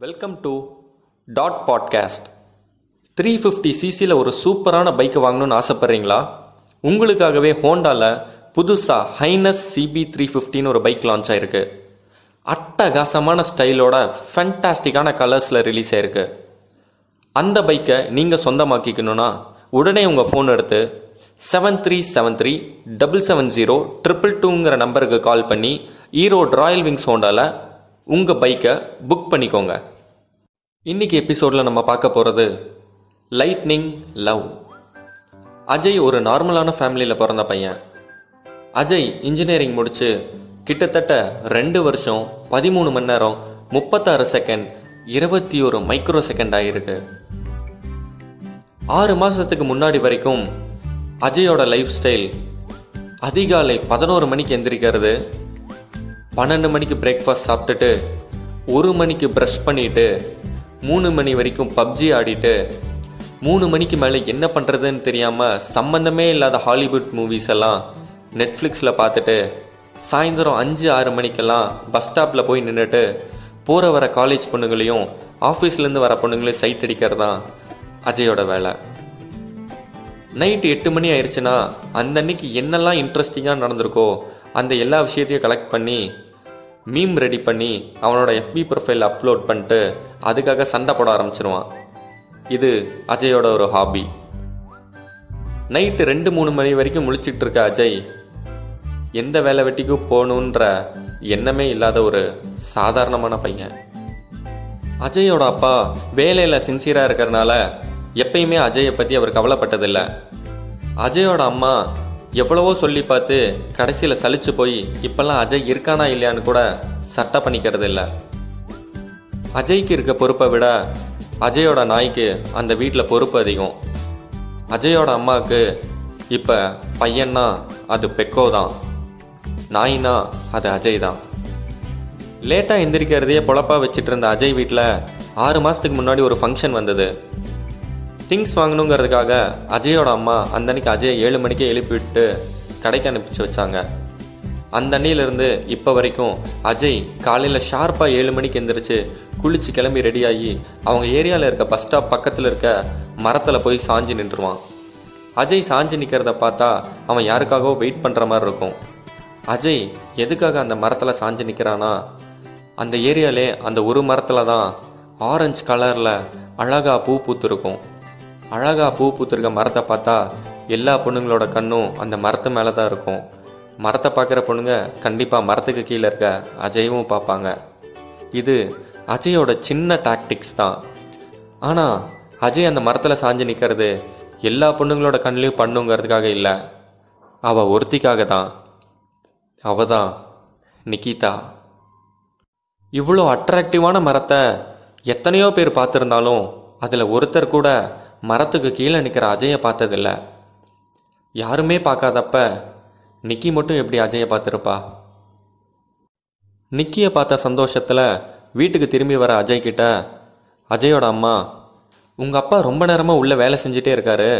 Welcome to that podcast three fifty சிசியில் ஒரு சூப்பரான bike வாங்கணும்னு ஆசைப்பட்றீங்களா? உங்களுக்காகவே ஹோண்டாவில் புதுசாக ஹைனஸ் சிபி த்ரீ ஃபிஃப்டின்னு ஒரு பைக் லான்ச் ஆயிருக்கு. அட்டகாசமான ஸ்டைலோட ஃபேண்டாஸ்டிக்கான கலர்ஸில் ரிலீஸ் ஆயிருக்கு. அந்த பைக்கை நீங்கள் சொந்தமாக்கிக்கணும்னா உடனே உங்கள் ஃபோன் எடுத்து seven three seven three double seven zero triple டூங்கிற நம்பருக்கு கால் பண்ணி ஈரோடு ராயல் விங்ஸ் ஹோண்டாவில் உங்கள் பைக்கை புக் பண்ணிக்கோங்க. இன்னைக்கு எபிசோடில் நம்ம பார்க்க போகிறது லைட்னிங் லவ் அஜய் ஒரு நார்மலான ஃபேமிலியில் பிறந்த பையன். அஜய் இன்ஜினியரிங் முடித்து கிட்டத்தட்ட ரெண்டு வருஷம் பதிமூணு மணி நேரம் முப்பத்தாறு செகண்ட் இருபத்தி ஒரு மைக்ரோ செகண்ட் ஆகிருக்கு ஆறு மாதத்துக்கு முன்னாடி வரைக்கும் அஜயோட லைஃப் ஸ்டைல் அதிகாலை பதினோரு மணிக்கு எந்திரிக்கிறது. பன்னெண்டு மணிக்கு பிரேக்ஃபாஸ்ட் சாப்பிட்டுட்டு ஒரு மணிக்கு ப்ரஷ் பண்ணிட்டு மூணு மணி வரைக்கும் பப்ஜி ஆடிட்டு மூணு மணிக்கு மேலே என்ன பண்ணுறதுன்னு தெரியாமல் சம்மந்தமே இல்லாத ஹாலிவுட் மூவிஸ் எல்லாம் நெட்ஃப்ளிக்ஸில் பார்த்துட்டு சாயந்தரம் அஞ்சு ஆறு மணிக்கெல்லாம் பஸ் ஸ்டாப்பில் போய் நின்றுட்டு போகிற வர காலேஜ் பொண்ணுங்களையும் ஆஃபீஸ்லேருந்து வர பொண்ணுங்களையும் சைட் அடிக்கிறது தான் அஜயோட வேலை. நைட்டு எட்டு மணி ஆயிடுச்சுன்னா அந்த அன்னைக்கு என்னெல்லாம் இன்ட்ரெஸ்டிங்காக நடந்திருக்கோ அந்த எல்லா விஷயத்தையும் கலெக்ட் பண்ணி மீம் ரெடி பண்ணி அவனோட எஃபி ப்ரொஃபைல் அப்லோட் பண்ணிட்டு அதுக்காக சண்டை போட ஆரம்பிச்சிருவான். இது அஜயோட ஒரு ஹாபி நைட்டு ரெண்டு மூணு மணி வரைக்கும் முழிச்சிட்டு இருக்க அஜய் எந்த வேலை வெட்டிக்கும் போகணுன்ற எண்ணமே இல்லாத ஒரு சாதாரணமான பையன். அஜயோட அப்பா வேலையில் சின்சியராக இருக்கிறனால எப்பயுமே அஜயை பற்றி அவர் கவலைப்பட்டதில்லை. அஜயோட அம்மா எவ்வளவோ சொல்லி பார்த்து கடைசியில் சலிச்சு போய் இப்பெல்லாம் அஜய் இருக்கானா இல்லையான்னு கூட சட்டை பண்ணிக்கிறது இல்லை. அஜய்க்கு இருக்க பொறுப்பை விட அஜயோட நாய்க்கு அந்த வீட்டில் பொறுப்பு அதிகம். அஜயோட அம்மாவுக்கு இப்போ பையன்னா அது பெக்கோ தான். நாயினா அது அஜய் தான். லேட்டாக எந்திரிக்கிறதையே பொழப்பா வச்சுட்டு இருந்த அஜய் வீட்டில் ஆறு மாதத்துக்கு முன்னாடி ஒரு ஃபங்க்ஷன் வந்தது. திங்ஸ் வாங்கணுங்கிறதுக்காக அஜயோட அம்மா அந்த அன்னைக்கு அஜயை ஏழு மணிக்கே எழுப்பி விட்டு கடைக்கு அனுப்பிச்சு வச்சாங்க. அந்த அன்னையிலிருந்து இப்போ வரைக்கும் அஜய் காலையில் ஷார்ப்பாக ஏழு மணிக்கு எந்திரிச்சு குளிச்சு கிளம்பி ரெடியாகி அவங்க ஏரியாவில் இருக்க பஸ் ஸ்டாப் பக்கத்தில் இருக்க மரத்தில் போய் சாஞ்சு நின்றுவான். அஜய் சாஞ்சு நிற்கிறத பார்த்தா அவன் யாருக்காகவோ வெயிட் பண்ணுற மாதிரி இருக்கும். அஜய் எதுக்காக அந்த மரத்தில் சாஞ்சு நிற்கிறானா அந்த ஏரியாலே அந்த ஒரு மரத்தில் தான் ஆரஞ்சு கலரில் அழகா பூ பூத்திருக்கும். அழகாக பூ பூத்திருக்க மரத்தை பார்த்தா எல்லா பொண்ணுங்களோட கண்ணும் அந்த மரத்து மேலே தான் இருக்கும். மரத்தை பார்க்குற பொண்ணுங்க கண்டிப்பாக மரத்துக்கு கீழே இருக்க அஜயவும் பார்ப்பாங்க. இது அஜயோட சின்ன டாக்டிக்ஸ் தான். ஆனால் அஜய் அந்த மரத்தில் சாஞ்சு நிற்கிறது எல்லா பொண்ணுங்களோட கண்ணிலையும் பண்ணுங்கிறதுக்காக இல்லை. அவள் ஒருத்திக்காக தான். அவ தான் நிக்கிதா இவ்வளோ அட்ராக்டிவான மரத்தை எத்தனையோ பேர் பார்த்துருந்தாலும் அதில் ஒருத்தர் கூட மரத்துக்கு கீழே நிற்கிற அஜயை பார்த்ததில்ல. யாருமே பார்க்காதப்ப நிக்கி மட்டும் எப்படி அஜயை பார்த்துருப்பா? நிக்கியை பார்த்த சந்தோஷத்தில் வீட்டுக்கு திரும்பி வர அஜய் கிட்ட அஜயோட அம்மா உங்கள் அப்பா ரொம்ப நேரமாக உள்ளே வேலை செஞ்சுட்டே இருக்காரு.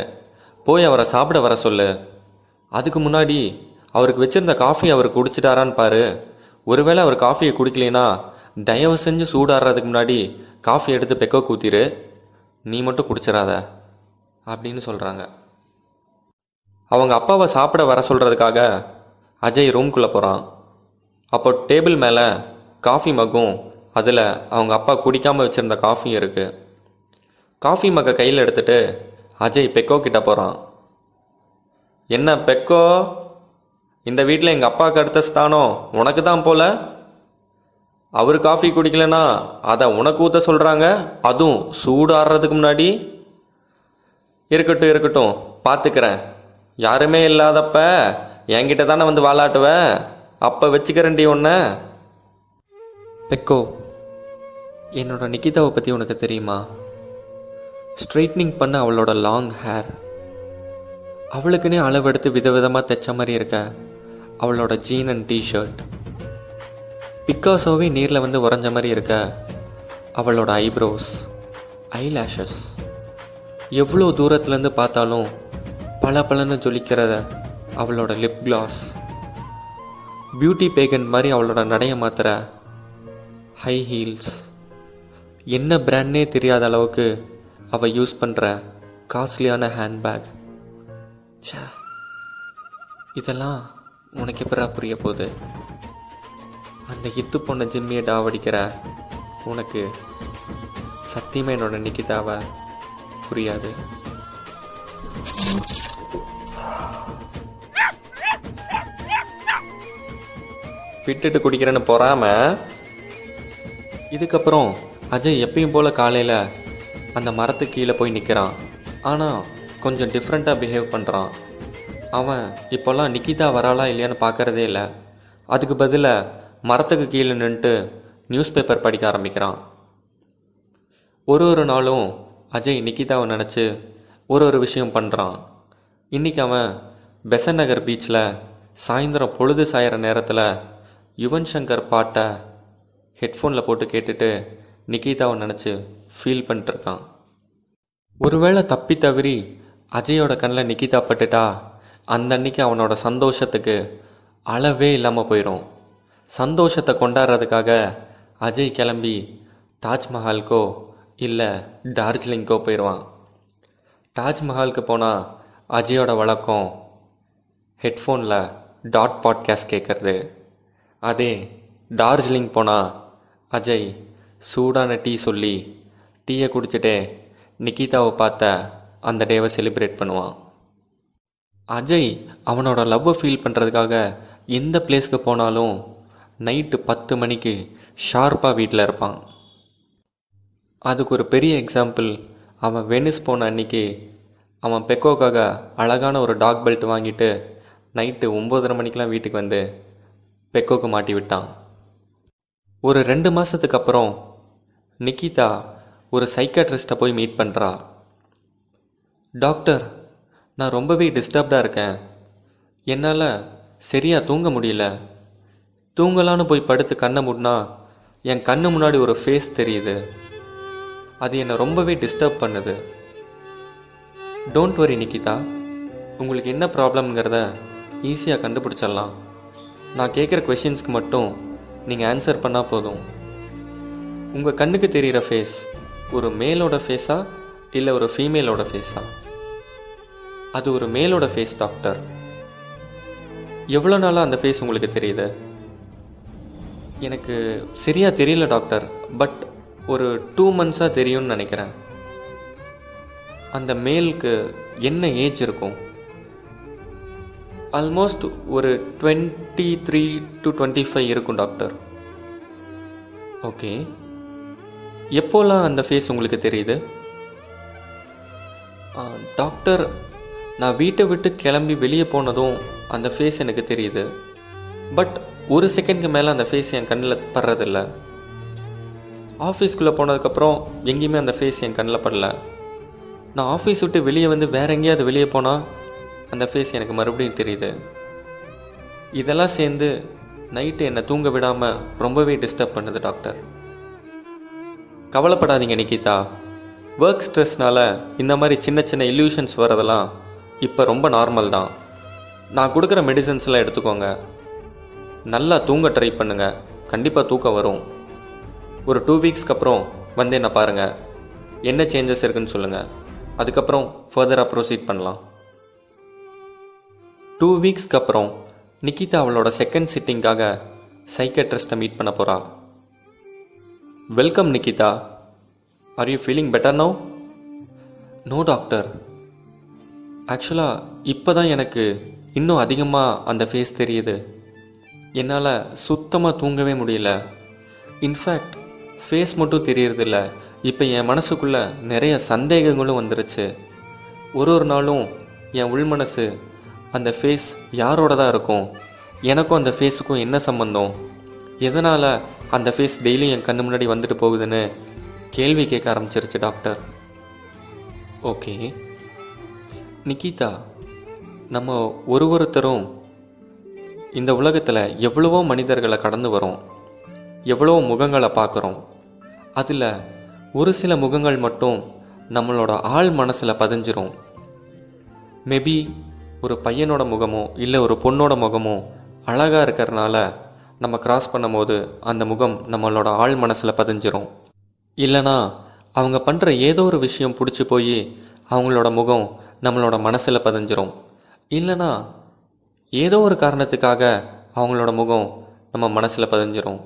போய் அவரை சாப்பிட வர சொல்லு. அதுக்கு முன்னாடி அவருக்கு வச்சிருந்த காஃபி அவர் குடிச்சிட்டாரான்னு பாரு. ஒருவேளை அவர் காஃபியை குடிக்கலைன்னா தயவு செஞ்சு சூடாடுறதுக்கு முன்னாடி காஃபி எடுத்து பெக்கோ கூத்திரு. நீ மட்டும் குடிச்சிடாத அப்படின்னு சொல்கிறாங்க அவங்க அப்பாவை சாப்பிட வர சொல்கிறதுக்காக அஜய் ரூம்குள்ளே போகிறான் அப்போ டேபிள் மேலே காஃபி மக்கும் அதில் அவங்க அப்பா குடிக்காமல் வச்சுருந்த காஃபியும் இருக்குது காஃபி மக்கை கையில் எடுத்துட்டு அஜய் பெக்கோ கிட்ட போகிறான் என்ன பெக்கோ இந்த வீட்டில் எங்கள் அப்பாவுக்கு அடுத்த ஸ்தானம் உனக்கு தான் போல? அவர் காஃபி குடிக்கலனா அதை உனக்கு ஊற்ற சொல்கிறாங்க அதுவும் சூடாடுறதுக்கு முன்னாடி. இருக்கட்டும் இருக்கட்டும் பார்த்துக்கிறேன் யாருமே இல்லாதப்ப என்கிட்ட தானே வந்து வாலாட்டுவ அப்போ வச்சுக்கிறேன்டி ஒன்று பெக்கோ என்னோட நிக்கிதாவை பற்றி உனக்கு தெரியுமா? ஸ்ட்ரைட்னிங் பண்ண அவளோட லாங் ஹேர். அவளுக்குன்னே அளவெடுத்து விதவிதமாக தைச்ச மாதிரி இருக்க. அவளோட ஜீன் அண்ட் டிஷர்ட் பிக்காசோவே நீரில் வந்து உறைஞ்ச மாதிரி இருக்க அவளோட ஐப்ரோஸ் ஐலாஷஸ். எவ்வளோ தூரத்துலேருந்து பார்த்தாலும் பல பலன்னு ஜொலிக்கிறத அவளோட லிப் கிளாஸ் பியூட்டி பேகன் மாதிரி அவளோட நடைய மாத்திர ஹை ஹீல்ஸ் என்ன பிராண்ட்னே தெரியாத அளவுக்கு அவள் யூஸ் பண்ணுற காஸ்ட்லியான ஹேண்ட்பேக் ச்சே. இதெல்லாம் உனக்கு எப்படா புரிய போகுது? அந்த இத்து பொண்ணை ஜிம்மியை டாவடிக்கிற உனக்கு சத்தியமா என்னோட நிக்கிதாவை புரியாது? விட்டுட்டு குடிக்கிறேன்னு பொறாம? இதுக்கப்புறம் அஜய் எப்பயும் போல காலையில் அந்த மரத்துக்கு கீழே போய் நிற்கிறான் ஆனால் கொஞ்சம் டிஃப்ரெண்ட்டாக பிஹேவ் பண்ணுறான் அவன் இப்போல்லாம் நிக்கிதா வராளா இல்லையான்னு பார்க்குறதே இல்லை. அதுக்கு பதிலாக மரத்துக்கு கீழே நின்றுட்டு நியூஸ் பேப்பர் படிக்க ஆரம்பிக்கிறான். ஒரு ஒரு நாளும் அஜய் நிக்கிதாவை நினச்சி ஒரு ஒரு விஷயம் பண்ணுறான் இன்னைக்கு அவன் பெசன் நகர் பீச்சில் சாயந்தரம் பொழுது சாயிற நேரத்தில் யுவன் சங்கர் பாட்டை ஹெட்ஃபோனில் போட்டு கேட்டுட்டு நிக்கிதாவை நினச்சி ஃபீல் பண்ணிட்டுருக்கான். ஒருவேளை தப்பி தவறி அஜயோட கண்ணில் நிக்கிதா பட்டுட்டா அந்த அன்னைக்கு அவனோட சந்தோஷத்துக்கு அளவே இல்லாமல் போயிடும் சந்தோஷத்தை கொண்டாடுறதுக்காக அஜய் கிளம்பி தாஜ்மஹாலுக்கோ இல்லை டார்ஜிலிங்கோ போயிடுவான் தாஜ்மஹாலுக்கு போனால் அஜயோட வழக்கம் ஹெட்ஃபோனில் டாட் பாட்காஸ்ட் கேட்குறது அதே டார்ஜிலிங் போனால் அஜய் சூடான டீ சொல்லி டீயை குடிச்சிட்டே நிக்கிதாவை பார்த்த அந்த டேவை செலிப்ரேட் பண்ணுவான். அஜய் அவனோட லவ்வை ஃபீல் பண்ணுறதுக்காக எந்த பிளேஸ்க்கு போனாலும் நைட்டு பத்து மணிக்கு ஷார்ப்பாக வீட்டில் இருப்பான். அதுக்கு ஒரு பெரிய எக்ஸாம்பிள் அவன் வெனிஸ் போன அன்னைக்கு அவன் பெக்கோக்காக அழகான ஒரு டாக் பெல்ட் வாங்கிட்டு நைட்டு ஒம்போதரை மணிக்கெலாம் வீட்டுக்கு வந்து பெக்கோக்கு மாட்டி விட்டான். ஒரு ரெண்டு மாதத்துக்கு அப்புறம் நிக்கிதா ஒரு சைக்காட்ரிஸ்ட்டை போய் மீட் பண்ணுறா டாக்டர் நான் ரொம்பவே டிஸ்டர்ப்டாக இருக்கேன். என்னால் சரியாக தூங்க முடியல. தூங்கலான்னு போய் படுத்து கண்ணை மூடினா என் கண்ணு முன்னாடி ஒரு ஃபேஸ் தெரியுது. அது என்னை ரொம்பவே டிஸ்டர்ப் பண்ணுது. Don't worry Nikita. உங்களுக்கு என்ன ப்ராப்ளம்ங்கிறத ஈஸியாக கண்டுபிடிச்சிடலாம். நான் கேட்குற கொஷின்ஸ்க்கு மட்டும் நீங்கள் ஆன்சர் பண்ணால் போதும். உங்கள் கண்ணுக்கு தெரிகிற ஃபேஸ் ஒரு மேலோட ஃபேஸா இல்லை ஒரு ஃபீமேலோட ஃபேஸா அது ஒரு மேலோட ஃபேஸ் டாக்டர் எவ்வளோ நாளாக அந்த ஃபேஸ் உங்களுக்கு தெரியுது? எனக்கு சரியாக தெரியல டாக்டர் பட் ஒரு டூ மந்த்ஸாக தெரியும்னு நினைக்கிறேன். அந்த மேலுக்கு என்ன ஏஜ் இருக்கும்? ஆல்மோஸ்ட் ஒரு twenty three to twenty five இருக்கும் டாக்டர் ஓகே எப்போல்லாம் அந்த ஃபேஸ் உங்களுக்கு தெரியுது? டாக்டர் நான் வீட்டை விட்டு கிளம்பி வெளியே போனதும் அந்த ஃபேஸ் எனக்கு தெரியுது. பட் ஒரு செகண்ட்க்கு மேலே அந்த ஃபேஸ் என் கண்ணில் படுறதில்ல. ஆஃபீஸ்க்குள்ளே போனதுக்கப்புறம் எங்கேயுமே அந்த ஃபேஸ் என் கண்ணில் படல. நான் ஆஃபீஸ் விட்டு வெளியே வந்து வேற எங்கேயாவது வெளியே போனால் அந்த ஃபேஸ் எனக்கு மறுபடியும் தெரியுது. இதெல்லாம் சேர்ந்து நைட்டு என்னை தூங்க விடாமல் ரொம்பவே டிஸ்டர்ப் பண்ணுது டாக்டர் கவலைப்படாதீங்க நிக்கிதா. ஒர்க் ஸ்ட்ரெஸ்னால் இந்த மாதிரி சின்ன சின்ன இல்யூஷன்ஸ் வரதெல்லாம் இப்போ ரொம்ப நார்மல் தான். நான் கொடுக்குற மெடிசன்ஸ்லாம் எடுத்துக்கோங்க. நல்லா தூங்க ட்ரை பண்ணுங்க. கண்டிப்பாக தூக்கம் வரும். ஒரு டூ வீக்ஸ்க்கு அப்புறம் வந்து என்ன பாருங்கள் என்ன சேஞ்சஸ் இருக்குன்னு சொல்லுங்கள் அதுக்கப்புறம் ஃபர்தராக ப்ரொசீட் பண்ணலாம். டூ வீக்ஸ்க்கு அப்புறம் நிக்கிதா அவளோட செகண்ட் சிட்டிங்காக சைக்கட்ரிஸ்ட்டை மீட் பண்ண போகிறா welcome Nikita. Are you feeling better no no doctor ஆக்சுவலாக இப்போ தான் எனக்கு இன்னும் அதிகமாக அந்த ஃபேஸ் தெரியுது. என்னால் சுத்தமாக தூங்கவே முடியல. இன்ஃபேக்ட் ஃபேஸ் மட்டும் தெரியறதில்ல. இப்போ என் மனசுக்குள்ளே நிறைய சந்தேகங்களும் வந்துருச்சு. ஒரு ஒரு நாளும் என் உள் மனசு அந்த ஃபேஸ் யாரோட தான் இருக்கும்? எனக்கும் அந்த ஃபேஸுக்கும் என்ன சம்பந்தம்? எதனால் அந்த ஃபேஸ் டெய்லியும் என் கண்ணு முன்னாடி வந்துட்டு போகுதுன்னு கேள்வி கேட்க ஆரம்பிச்சிருச்சு டாக்டர் ஓகே நிக்கிதா நம்ம ஒரு ஒருத்தரும் இந்த உலகத்தில் எவ்வளவோ மனிதர்களை கடந்து வரோம். எவ்வளவோ முகங்களை பார்க்குறோம். அதில் ஒரு சில முகங்கள் மட்டும் நம்மளோட ஆள் மனசில் பதிஞ்சிரும். மேபி ஒரு பையனோட முகமோ இல்லை ஒரு பொண்ணோட முகமோ அழகாக இருக்கிறனால நம்ம கிராஸ் பண்ணும்போது அந்த முகம் நம்மளோட ஆள் மனசில் பதிஞ்சிரும். இல்லைனா அவங்க பண்ணுற ஏதோ ஒரு விஷயம் பிடிச்சி போய் அவங்களோட முகம் நம்மளோட மனசில் பதிஞ்சிரும். இல்லைனா ஏதோ ஒரு காரணத்துக்காக அவங்களோட முகம் நம்ம மனசில் பதிஞ்சிரும்.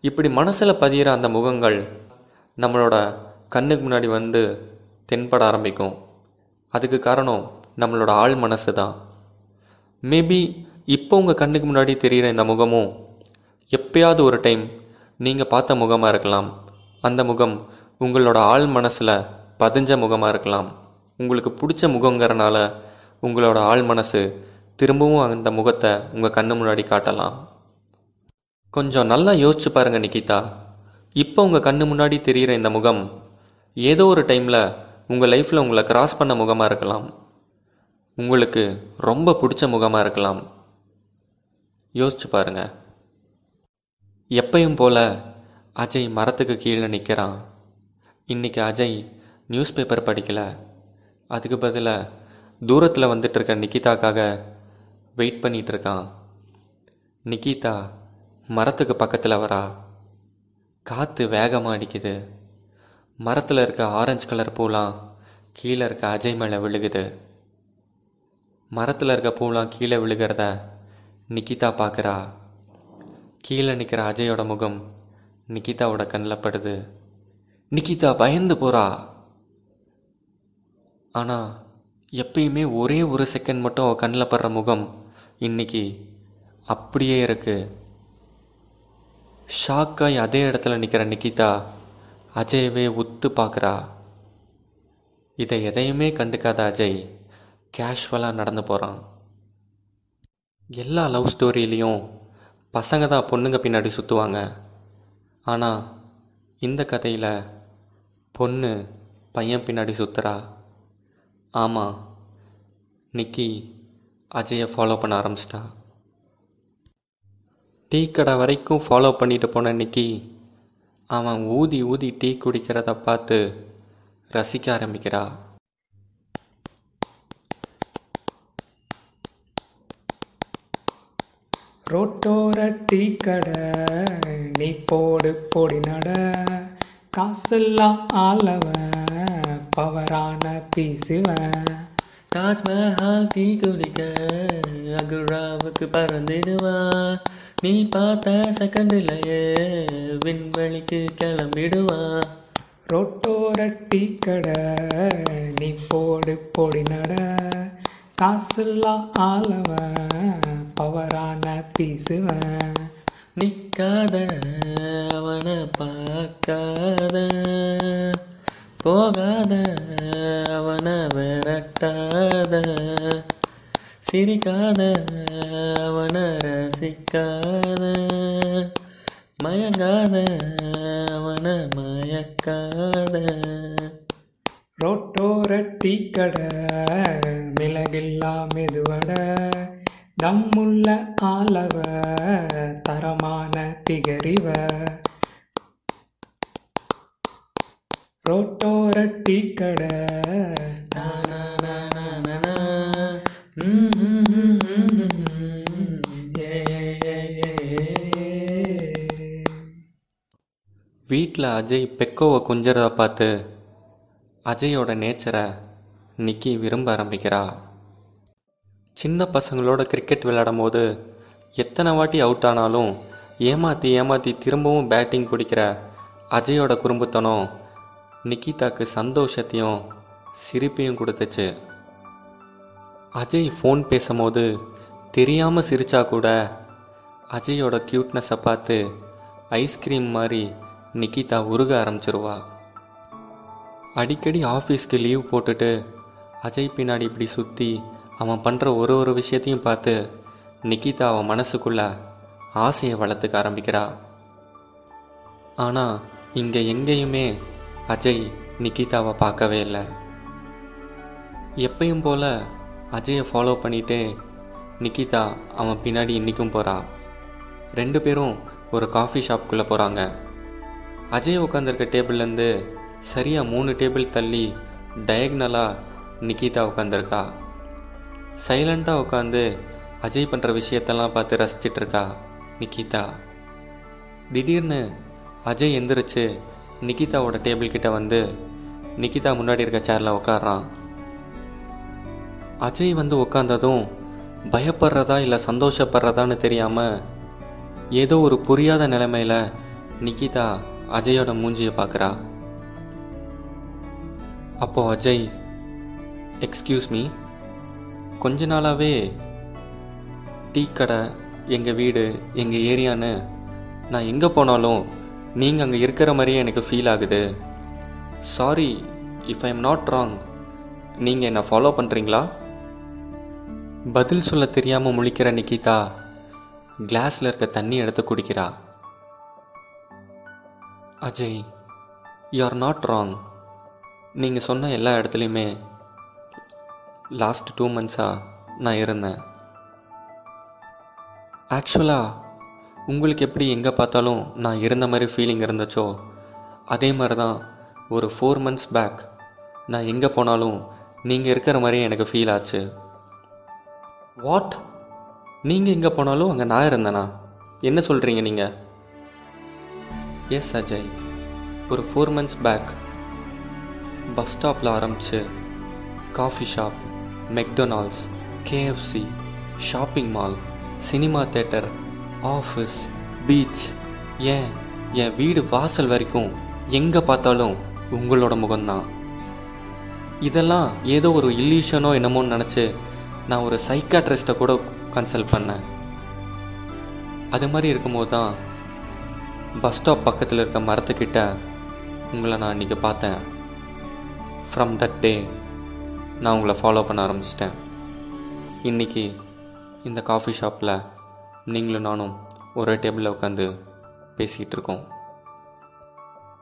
இப்படி மனசில் பதிகிற அந்த முகங்கள் நம்மளோட கண்ணுக்கு முன்னாடி வந்து தென்பட ஆரம்பிக்கும். அதுக்கு காரணம் நம்மளோட ஆள் மனசு தான். மேபி இப்போ உங்கள் கண்ணுக்கு முன்னாடி தெரிகிற இந்த முகமும் எப்பயாவது ஒரு டைம் நீங்கள் பார்த்த முகமாக இருக்கலாம். அந்த முகம் உங்களோட ஆள் மனசில் பதிஞ்ச முகமாக இருக்கலாம். உங்களுக்கு பிடிச்ச முகங்கிறனால உங்களோட ஆள் மனசு திரும்பவும் அந்த முகத்தை உங்கள் கண்ணு முன்னாடி காட்டலாம். கொஞ்சம் நல்லா யோசிச்சு பாருங்கள் நிக்கிதா இப்போ உங்கள் கண்ணு முன்னாடி தெரிகிற இந்த முகம் ஏதோ ஒரு டைமில் உங்கள் லைஃப்பில் உங்களை கிராஸ் பண்ண முகமாக இருக்கலாம். உங்களுக்கு ரொம்ப பிடிச்ச முகமாக இருக்கலாம். யோசிச்சு பாருங்க. எப்பையும் போல அஜய் மரத்துக்கு கீழே நிற்கிறான் இன்னைக்கு அஜய் நியூஸ் பேப்பர் படிக்கலை. அதுக்கு பதிலாக தூரத்தில் வந்துட்டு இருக்க நிக்கிதாக்காக வெயிட் பண்ணிகிட்ருக்கான் இருக்கான் நிக்கிதா மரத்துக்கு பக்கத்தில் வரா காற்று வேகமாக அடிக்குது. மரத்தில் இருக்க ஆரஞ்சு கலர் பூலாம் கீழே இருக்க அஜய் மேலே விழுகுது. மரத்தில் இருக்க பூலாம் கீழே விழுகிறத நிக்கிதா பார்க்குறா கீழே நிற்கிற அஜயோட முகம் நிக்கிதாவோட கண்ணில் படுது. நிக்கிதா பயந்து போகிறா ஆனால் எப்பயுமே ஒரே ஒரு செகண்ட் மட்டும் கண்ணில் படுற முகம் இன்னைக்கு அப்படியே இருக்கு. ஷாக்காய் அதே இடத்துல நிற்கிற நிக்கிதா அஜயவே உத்து பார்க்குறா இதை எதையுமே கண்டுக்காத அஜய் கேஷுவலாக நடந்து போகிறான் எல்லா லவ் ஸ்டோரியிலையும் பசங்க தான் பொண்ணுங்க பின்னாடி சுற்றுவாங்க ஆனால் இந்த கதையில் பொண்ணு பையன் பின்னாடி சுற்றுறா ஆமாம் நிக்கி அஜயை ஃபாலோ பண்ண ஆரம்பிச்சிட்டா. டீ கடை வரைக்கும் ஃபாலோ பண்ணிட்டு போன நிக்கி அவன் ஊதி ஊதி டீ குடிக்கிறத பார்த்து ரசிக்க ஆரம்பிக்கிறா. ரோட்டோர டீ கடை நீ போடு போடி நட. காசெல்லாம் ஆளவ பவரான பீசுவன். தாஜ்மஹால் டீ குடிக்க அகுராவுக்கு பறந்துடுவா. நீ பார்த்த செகண்ட்லயே விண்வெளிக்கு கிளம்பிடுவா. ரோட்டோர டீ கடை நீ போடு பொடி நட. காசெல்லாம் ஆளவன் பவரான பீசுவன் நிக்காத அவனை பார்க்காத. போகாத அவனை தட்டாத சிரிக்காத அவனை ரசிக்காத. மயங்காத அவனை மயக்காத. ரோட்டோர டீ கடை மிளகில்லா மெதுவடை. தம்முள்ள ஆளவ தரமான பிகரிவ ரோட்டோர டீ கடை. வீட்டில் அஜய் பெக்கோவை கொஞ்சறத பார்த்து அஜயோட நேச்சரை நிக்கி விரும்ப ஆரம்பிக்கிறா. சின்ன பசங்களோட கிரிக்கெட் விளையாடும் போது எத்தனை வாட்டி அவுட் ஆனாலும் ஏமாற்றி ஏமாற்றி திரும்பவும் பேட்டிங் பிடிக்கிற அஜயோட குறும்புத்தனம் நிக்கிதாக்கு சந்தோஷத்தையும் சிரிப்பையும் கொடுத்துச்சு. அஜய் ஃபோன் பேசும்போது தெரியாமல் சிரிச்சா கூட அஜயோட க்யூட்னஸை பார்த்து ஐஸ்கிரீம் மாதிரி நிக்கிதா உருக ஆரம்பிச்சிருவா. அடிக்கடி ஆஃபீஸ்க்கு லீவ் போட்டுட்டு அஜய் பின்னாடி இப்படி சுற்றி அவன் பண்ணுற ஒரு ஒரு விஷயத்தையும் பார்த்து நிக்கிதா அவன் மனசுக்குள்ள ஆசையை வளர்த்துக்க ஆரம்பிக்கிறா. ஆனால் இங்கே எங்கேயுமே அஜய் நிக்கிதாவை பார்க்கவே இல்லை. எப்பயும் போல் அஜயை ஃபாலோ பண்ணிட்டு நிக்கிதா அவன் பின்னாடி இன்றைக்கும் போகிறான் ரெண்டு பேரும் ஒரு காஃபி ஷாப்குள்ளே போகிறாங்க அஜய் உட்காந்துருக்க டேபிள்லேருந்து சரியாக மூணு டேபிள் தள்ளி டயக்னலாக நிக்கிதா உட்காந்துருக்கா சைலண்ட்டாக உட்காந்து அஜய் பண்ணுற விஷயத்தெல்லாம் பார்த்து ரசிச்சிட்ருக்கா நிக்கிதா திடீர்னு அஜய் எந்திரிச்சு நிக்கிதாவோட டேபிள் கிட்ட வந்து நிக்கிதா முன்னாடி இருக்க சேரில் உட்காடுறான் அஜய் வந்து உட்காந்ததும் பயப்படுறதா இல்லை சந்தோஷப்படுறதான்னு தெரியாமல் ஏதோ ஒரு புரியாத நிலைமையில நிக்கிதா அஜயோட மூஞ்சியை பார்க்குறா அப்போ அஜய் எக்ஸ்கியூஸ் மீ கொஞ்ச நாளாகவே டீ கடை எங்கள் வீடு எங்கள் ஏரியான்னு நான் எங்கே போனாலும் நீங்கள் அங்கே இருக்கிற மாதிரியே எனக்கு ஃபீல் ஆகுது. Sorry if I am not wrong நீங்கள் என்னை ஃபாலோ பண்ணுறீங்களா பதில் சொல்ல தெரியாமல் முழிக்கிற நிக்கிதா கிளாஸில் இருக்க தண்ணி எடுத்து குடிக்கிறா. Ajay you are not wrong நீங்கள் சொன்ன எல்லா இடத்துலையுமே லாஸ்ட் டூ மந்த்ஸாக நான் இருந்தேன். ஆக்சுவலாக உங்களுக்கு எப்படி எங்கே பார்த்தாலும் நான் இருந்த மாதிரி ஃபீலிங் இருந்துச்சோ அதே மாதிரி தான் ஒரு ஃபோர் மந்த்ஸ் பேக் நான் எங்கே போனாலும் நீங்கள் இருக்கிற மாதிரியே எனக்கு ஃபீல் ஆச்சு. வாட் நீங்கள் எங்கே போனாலும் அங்கே நான் இருந்தேனா? என்ன சொல்கிறீங்க நீங்கள் எஸ் அஜய் ஒரு ஃபோர் மந்த்ஸ் பேக் பஸ் ஸ்டாப்பில் ஆரம்பிச்சு coffee shop McDonald's KFC shopping mall cinema theatre office beach ஏன் என் வீடு வாசல் வரைக்கும் எங்கே பார்த்தாலும் உங்களோட முகம்தான். இதெல்லாம் ஏதோ ஒரு இல்லீஷனோ என்னமோன்னு நினச்சி நான் ஒரு சைக்காட்ரிஸ்ட்டை கூட கன்சல்ட் பண்ணேன். அது மாதிரி இருக்கும்போது தான் பஸ் ஸ்டாப் பக்கத்தில் இருக்க மரத்துக்கிட்ட உங்களை நான் இன்றைக்கி பார்த்தேன். ஃப்ரம் தட் டே நான் உங்களை ஃபாலோ பண்ண ஆரம்பிச்சிட்டேன். இன்றைக்கி இந்த காஃபி ஷாப்பில் நீங்களும் நானும் ஒரே டேபிளில் உட்காந்து பேசிக்கிட்டு இருக்கோம்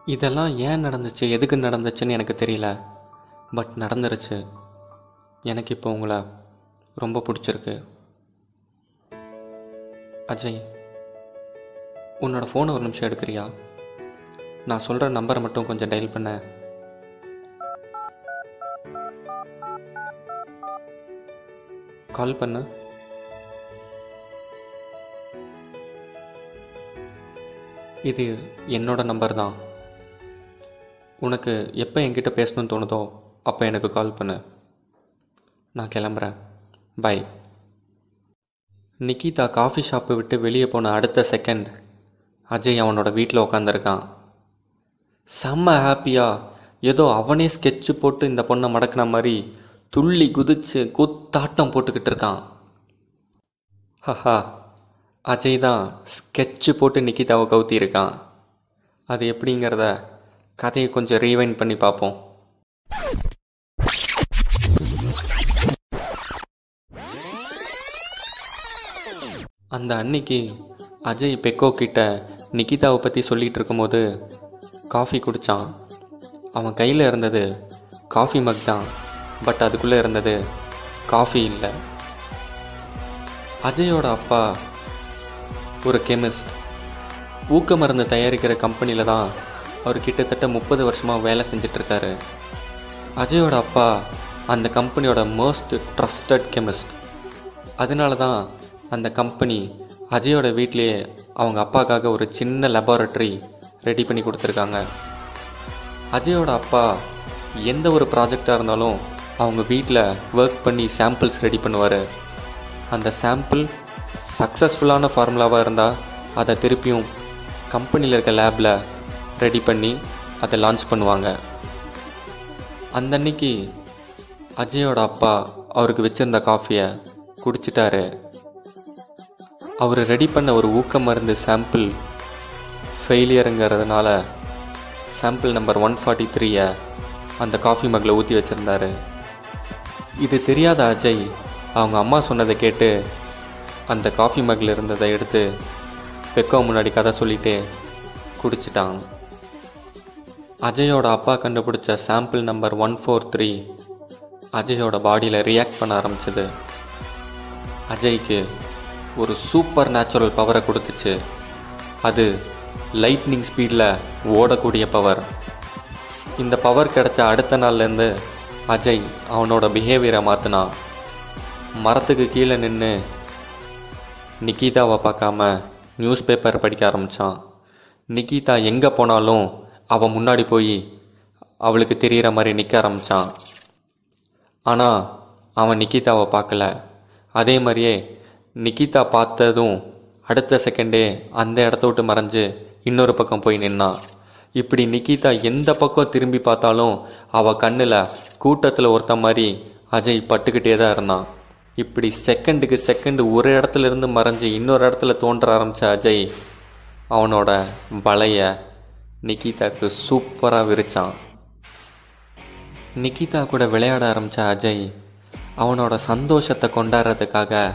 இதெல்லாம் ஏன் நடந்துச்சு? எதுக்கு நடந்துச்சுன்னு எனக்கு தெரியல. பட் நடந்துருச்சு. எனக்கு இப்போ உங்களை ரொம்ப பிடிச்சிருக்கு. அஜய் உன்னோட ஃபோனை ஒரு நிமிஷம் எடுக்கிறியா? நான் சொல்கிற நம்பரை மட்டும் கொஞ்சம் டயல் பண்ண. கால் பண்ணு. இது என்னோட நம்பர் தான். உனக்கு எப்போ என்கிட்ட பேசணும்னு தோணுதோ அப்போ எனக்கு கால் பண்ணு. நான் கிளம்புறேன். பை நிக்கிதா காஃபி ஷாப்பை விட்டு வெளியே போன அடுத்த செகண்ட் அஜய் அவனோட வீட்டில் உட்காந்துருக்கான் செம்ம ஹாப்பியாக ஏதோ அவனே ஸ்கெட்சு போட்டு இந்த பொண்ணை மடக்கின மாதிரி துள்ளி குதிச்சு குத்தாட்டம் போட்டுக்கிட்டு இருக்கான். ஹஹா. அஜய் தான் ஸ்கெட்சு போட்டு நிக்கிதாவை கவுத்தி இருக்கான். அது எப்படிங்கிறத கதையை கொஞ்சம் ரீவைண்ட் பண்ணி பார்ப்போம். அந்த அன்னைக்கு அஜய் பெக்கோ கிட்ட நிக்கிதாவை பற்றி சொல்லிகிட்டு இருக்கும்போது காஃபி குடித்தான் அவன் கையில் இருந்தது காஃபி மக் தான். பட் அதுக்குள்ளே இருந்தது காஃபி இல்லை. அஜயோட அப்பா ஒரு கெமிஸ்ட். ஊக்க மருந்து தயாரிக்கிற கம்பெனியில் தான் அவர் கிட்டத்தட்ட முப்பது வருஷமாக வேலை செஞ்சிட்ருக்காரு. அஜயோட அப்பா அந்த கம்பெனியோட மோஸ்ட் ட்ரஸ்டட் கெமிஸ்ட். அதனால தான் அந்த கம்பெனி அஜயோட வீட்லேயே அவங்க அப்பாக்காக ஒரு சின்ன லெபார்ட்ரி ரெடி பண்ணி கொடுத்துருக்காங்க. அஜயோட அப்பா எந்த ஒரு ப்ராஜெக்டாக இருந்தாலும் அவங்க வீட்டில் ஒர்க் பண்ணி சாம்பிள்ஸ் ரெடி பண்ணுவார். அந்த சாம்பிள் சக்ஸஸ்ஃபுல்லான ஃபார்முலாவாக இருந்தால் அதை திருப்பியும் கம்பெனியில் இருக்க லேபில் ரெடி பண்ணி அதை லான்ச் பண்ணுவாங்க. அந்த அன்னைக்கு அஜயோட அப்பா அவருக்கு வச்சிருந்த காஃபியை குடிச்சிட்டாரு. அவர் ரெடி பண்ண ஒரு ஊக்க மருந்து சாம்பிள் ஃபெயிலியருங்கிறதுனால சாம்பிள் நம்பர் ஒன் ஃபார்ட்டி த்ரீயை அந்த காஃபி மக்கில் ஊற்றி வச்சுருந்தாரு. இது தெரியாத அஜய் அவங்க அம்மா சொன்னதை கேட்டு அந்த காஃபி மக்கில் இருந்ததை எடுத்து பெக்கோ முன்னாடி கதை சொல்லிட்டு குடிச்சிட்டான். அஜயோட அப்பா கண்டுபிடிச்ச sample number one four three அஜயோட பாடியில் ரியாக்ட் பண்ண ஆரம்பிச்சது. அஜய்க்கு ஒரு சூப்பர் நேச்சுரல் பவரை கொடுத்துச்சு. அது லைட்னிங் ஸ்பீடில் ஓடக்கூடிய பவர் இந்த பவர் கிடைச்ச அடுத்த நாள்லேருந்து அஜய் அவனோட பிஹேவியரை மாற்றினான் மரத்துக்கு கீழே நின்று நிக்கிதாவை பார்க்காம நியூஸ் பேப்பர் படிக்க ஆரம்பித்தான் நிக்கிதா எங்கே போனாலும் அவன் முன்னாடி போய் அவளுக்கு தெரிகிற மாதிரி நிற்க ஆரம்பித்தான் ஆனால் அவன் நிக்கிதாவை பார்க்கல. அதே மாதிரியே நிக்கிதா பார்த்ததும் அடுத்த செகண்டே அந்த இடத்த விட்டு மறைஞ்சு இன்னொரு பக்கம் போய் நின்னான். இப்படி நிக்கிதா எந்த பக்கம் திரும்பி பார்த்தாலும் அவள் கண்ணில் கூட்டத்தில் ஒருத்த மாதிரி அஜய் பட்டுக்கிட்டே தான் இருந்தான். இப்படி செகண்டுக்கு செகண்டு ஒரு இடத்துல இருந்து மறைஞ்சு இன்னொரு இடத்துல தோன்ற ஆரம்பித்த அஜய் அவனோட வலைய நிக்கிதாக்கு சூப்பராக விரிச்சான். நிக்கிதா கூட விளையாட ஆரம்பித்த அஜய் அவனோட சந்தோஷத்தை கொண்டாடுறதுக்காக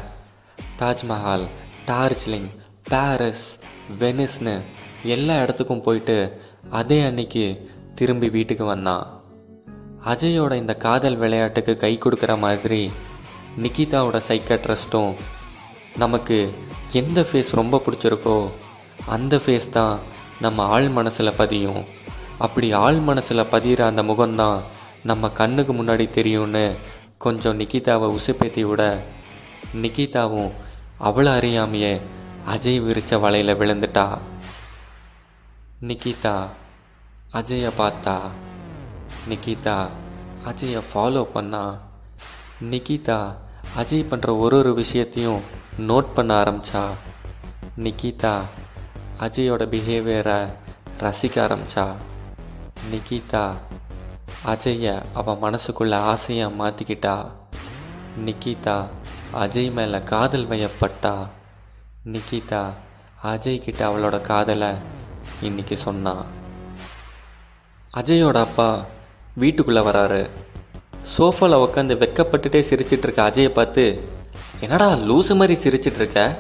தாஜ்மஹால் டார்ஜிலிங் பாரிஸ் வெனிஸ்னு எல்லா இடத்துக்கும் போயிட்டு அதே அன்னைக்கு திரும்பி வீட்டுக்கு வந்தான். அஜயோட இந்த காதல் விளையாட்டுக்கு கை கொடுக்குற மாதிரி நிக்கிதாவோட சைக்காட்ரிஸ்ட்டும் நமக்கு எந்த ஃபேஸ் ரொம்ப பிடிச்சிருக்கோ அந்த ஃபேஸ் தான் நம்ம ஆள் மனசில் பதியும். அப்படி ஆள் மனசில் பதிகிற அந்த முகம்தான் நம்ம கண்ணுக்கு முன்னாடி தெரியும்னு கொஞ்சம் நிக்கிதாவை உசுப்பேத்தி விட நிக்கிதாவும் அவ்வளோ அறியாமையே அஜய் விரிச்ச வலையில் விழுந்துட்டா. நிக்கிதா அஜயை பார்த்தா நிக்கிதா அஜயை ஃபாலோ பண்ணா நிக்கிதா அஜய் பண்ணுற ஒரு ஒரு விஷயத்தையும் நோட் பண்ண ஆரம்பிச்சா. நிக்கிதா அஜயோட பிஹேவியரை ரசிக்க ஆரம்பிச்சா. நிக்கிதா அஜயை அவன் மனசுக்குள்ள ஆசையாக மாற்றிக்கிட்டா நிக்கிதா அஜய் மேலே காதல் வயப்பட்டா. நிக்கிதா அஜய் கிட்ட அவளோட காதலை இன்னைக்கு சொன்னான் அஜயோட அப்பா வீட்டுக்குள்ளே வராரு. சோஃபாவில் உட்காந்து வெக்கப்பட்டுட்டே சிரிச்சிட்டு இருக்க அஜயை பார்த்து என்னடா லூசு மாதிரி சிரிச்சிட்டு இருக்க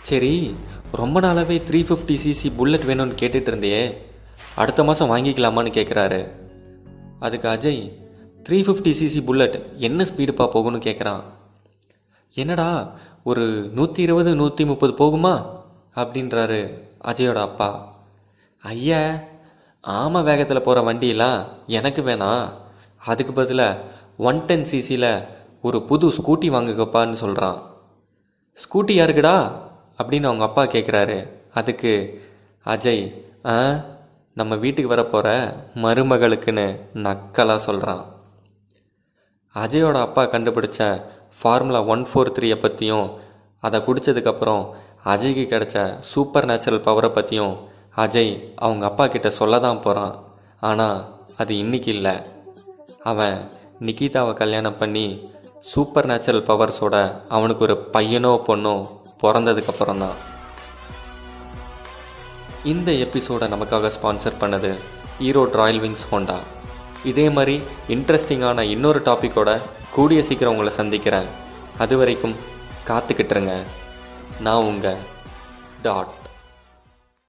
சரி ரொம்ப நாளாவே த்ரீ ஃபிஃப்டி சிசி புல்லட் வேணும்னு கேட்டுட்டு இருந்தியே அடுத்த மாதம் வாங்கிக்கலாமான்னு கேட்குறாரு அதுக்கு Ajay three fifty CC Bullet என்ன ஸ்பீடுப்பா போகும்னு கேட்குறான் என்னடா ஒரு நூற்றி இருபது நூற்றி முப்பது போகுமா? அப்படின்றாரு அஜயோட அப்பா. ஐயா ஆம வேகத்தில் போகிற வண்டியெல்லாம் எனக்கு வேணாம். அதுக்கு பதிலாக ஒன் டென் சிசியில் ஒரு புது ஸ்கூட்டி வாங்குக்கப்பான்னு சொல்கிறான் ஸ்கூட்டி யாருக்குடா? அப்படின்னு அவங்க அப்பா கேட்குறாரு அதுக்கு அஜய் ஆ நம்ம வீட்டுக்கு வரப்போகிற மருமகளுக்குன்னு நக்கலாக சொல்கிறான் அஜயோட அப்பா கண்டுபிடிச்ச ஃபார்முலா ஒன் ஃபோர் த்ரீயை பற்றியும் அதை குடித்ததுக்கப்புறம் அஜய்க்கு கிடைச்ச சூப்பர் நேச்சுரல் பவரை பற்றியும் அஜய் அவங்க அப்பா கிட்ட சொல்ல தான் போகிறான் ஆனால் அது இன்னைக்கு இல்லை. அவன் நிகிதாவை கல்யாணம் பண்ணி சூப்பர் நேச்சுரல் பவர்ஸோட அவனுக்கு ஒரு பையனோ பொண்ணோ பிறந்ததுக்கப்புறம் தான் இந்த எபிசோடை நமக்காக ஸ்பான்சர் பண்ணது ஈரோட் ராயல் விங்ஸ் ஹோண்டா இதே மாதிரி இன்ட்ரெஸ்டிங்கான இன்னொரு டாப்பிக்கோட கூடிய சீக்கிரம் உங்களை சந்திக்கிறேன். அது வரைக்கும் காத்துக்கிட்டுருங்க. நான் உங்கள் டாட்.